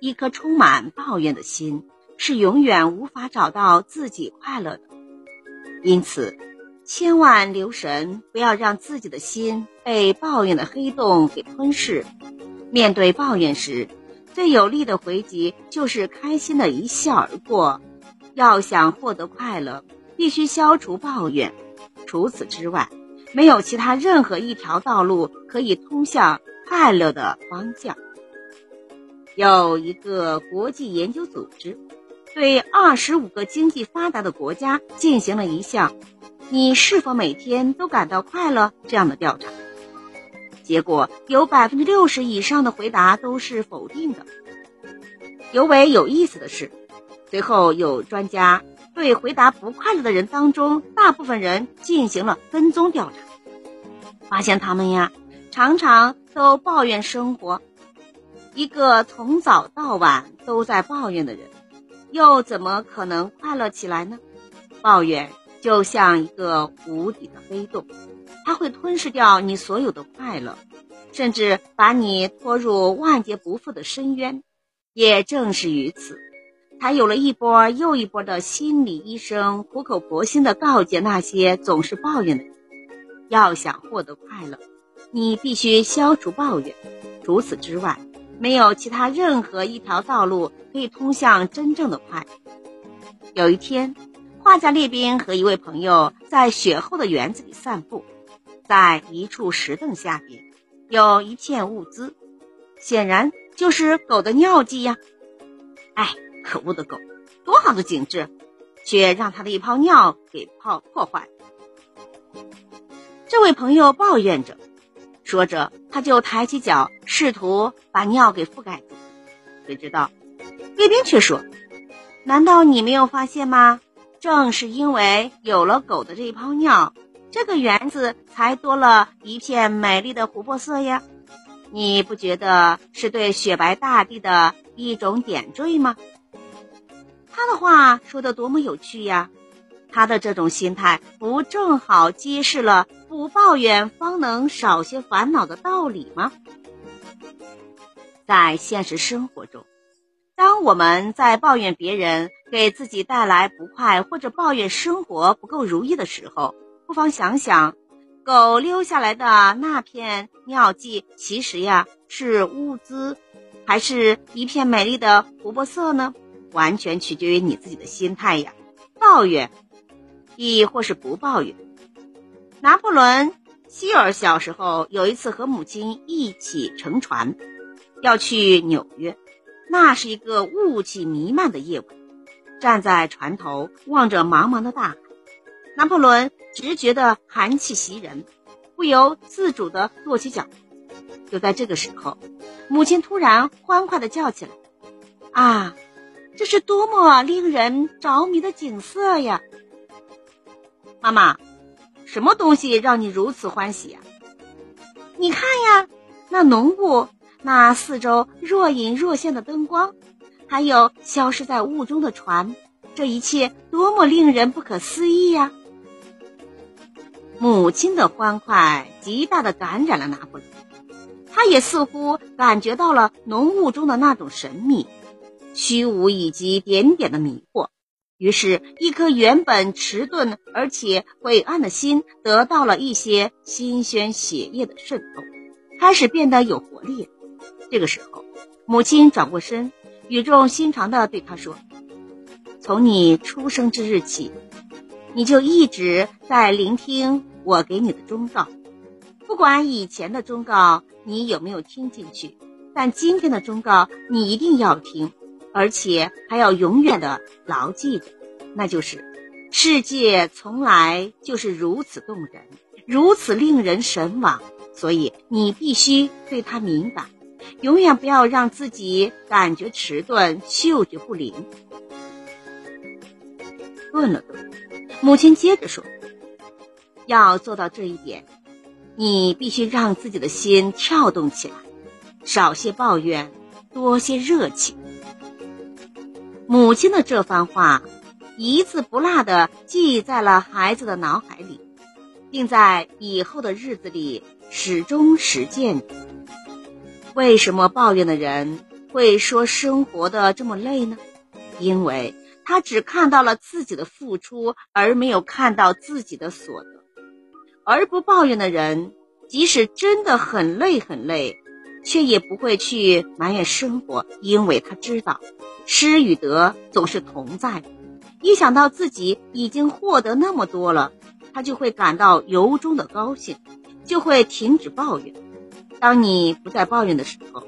一颗充满抱怨的心是永远无法找到自己快乐的。因此，千万留神，不要让自己的心被抱怨的黑洞给吞噬。面对抱怨时，最有力的回击就是开心的一笑而过。要想获得快乐，必须消除抱怨。除此之外，没有其他任何一条道路可以通向快乐的方向。有一个国际研究组织，对二十五个经济发达的国家进行了一项“你是否每天都感到快乐”这样的调查。结果有百分之六十以上的回答都是否定的。尤为有意思的是，随后有专家对回答不快乐的人当中大部分人进行了跟踪调查，发现他们呀常常都抱怨生活。一个从早到晚都在抱怨的人，又怎么可能快乐起来呢？抱怨就像一个无底的黑洞，它会吞噬掉你所有的快乐，甚至把你拖入万劫不复的深渊。也正是于此，才有了一波又一波的心理医生苦口婆心地告诫那些总是抱怨的人：要想获得快乐，你必须消除抱怨。除此之外，没有其他任何一条道路可以通向真正的快。有一天，画家列宾和一位朋友在雪后的园子里散步，在一处石凳下边，有一片物资，显然就是狗的尿迹呀！哎，可恶的狗，多好的景致，却让他的一泡尿给泡破坏。这位朋友抱怨着。说着，他就抬起脚，试图把尿给覆盖住。谁知道，卫兵却说：“难道你没有发现吗？正是因为有了狗的这一泡尿，这个园子才多了一片美丽的琥珀色呀！你不觉得是对雪白大地的一种点缀吗？”他的话说的多么有趣呀！他的这种心态，不正好揭示了？不抱怨方能少些烦恼的道理吗？在现实生活中，当我们在抱怨别人给自己带来不快，或者抱怨生活不够如意的时候，不妨想想，狗溜下来的那片尿迹，其实呀是物资，还是一片美丽的琥珀色呢？完全取决于你自己的心态呀。抱怨，亦或是不抱怨。拿破仑·希尔小时候有一次和母亲一起乘船，要去纽约。那是一个雾气弥漫的夜晚，站在船头望着茫茫的大海，拿破仑直觉得寒气袭人，不由自主地跺起脚。就在这个时候，母亲突然欢快地叫起来：“啊，这是多么令人着迷的景色呀！”妈妈。什么东西让你如此欢喜呀？你看呀，那浓雾，那四周若隐若现的灯光，还有消失在雾中的船，这一切多么令人不可思议呀！母亲的欢快极大的感染了拿破仑，他也似乎感觉到了浓雾中的那种神秘、虚无以及点点的迷惑。于是，一颗原本迟钝而且晦暗的心得到了一些新鲜血液的渗透，开始变得有活力。这个时候，母亲转过身，语重心长地对他说：“从你出生之日起，你就一直在聆听我给你的忠告。不管以前的忠告你有没有听进去，但今天的忠告你一定要听。”而且还要永远的牢记着，那就是世界从来就是如此动人，如此令人神往。所以你必须对它敏感，永远不要让自己感觉迟钝、嗅觉不灵。顿了顿，母亲接着说：“要做到这一点，你必须让自己的心跳动起来，少些抱怨，多些热情。”母亲的这番话，一字不落地记在了孩子的脑海里，并在以后的日子里始终实践。为什么抱怨的人会说生活的这么累呢？因为他只看到了自己的付出，而没有看到自己的所得。而不抱怨的人，即使真的很累很累，却也不会去埋怨生活，因为他知道失与得总是同在。一想到自己已经获得那么多了，他就会感到由衷的高兴，就会停止抱怨。当你不再抱怨的时候，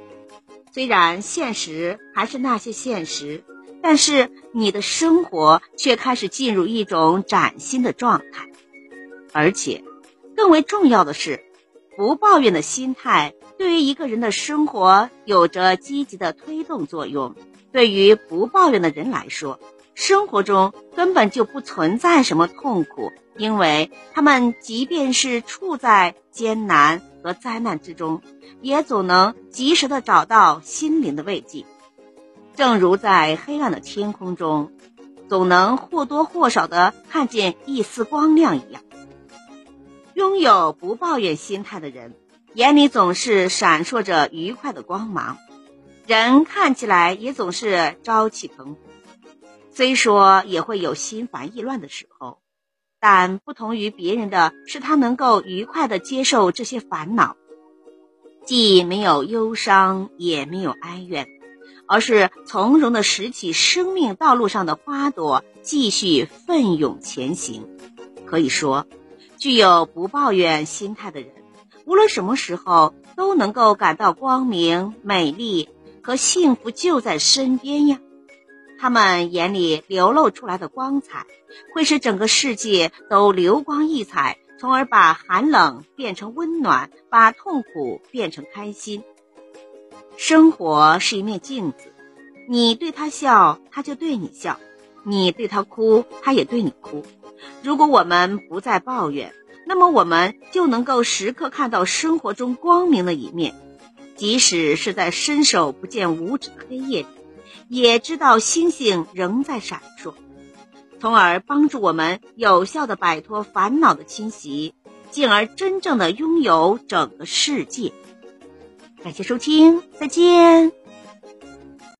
虽然现实还是那些现实，但是你的生活却开始进入一种崭新的状态。而且，更为重要的是，不抱怨的心态对于一个人的生活有着积极的推动作用。对于不抱怨的人来说，生活中根本就不存在什么痛苦，因为他们即便是处在艰难和灾难之中，也总能及时的找到心灵的慰藉。正如在黑暗的天空中，总能或多或少的看见一丝光亮一样。拥有不抱怨心态的人，眼里总是闪烁着愉快的光芒，人看起来也总是朝气蓬勃。虽说也会有心烦意乱的时候，但不同于别人的是，他能够愉快的接受这些烦恼，既没有忧伤，也没有哀怨，而是从容的拾起生命道路上的花朵，继续奋勇前行。可以说，具有不抱怨心态的人，无论什么时候都能够感到光明、美丽和幸福就在身边呀。他们眼里流露出来的光彩，会使整个世界都流光溢彩，从而把寒冷变成温暖，把痛苦变成开心。生活是一面镜子，你对他笑，他就对你笑；你对他哭，他也对你哭。如果我们不再抱怨，那么我们就能够时刻看到生活中光明的一面，即使是在伸手不见五指的黑夜里。也知道星星仍在闪烁，从而帮助我们有效的摆脱烦恼的侵袭，进而真正的拥有整个世界。感谢收听，再见。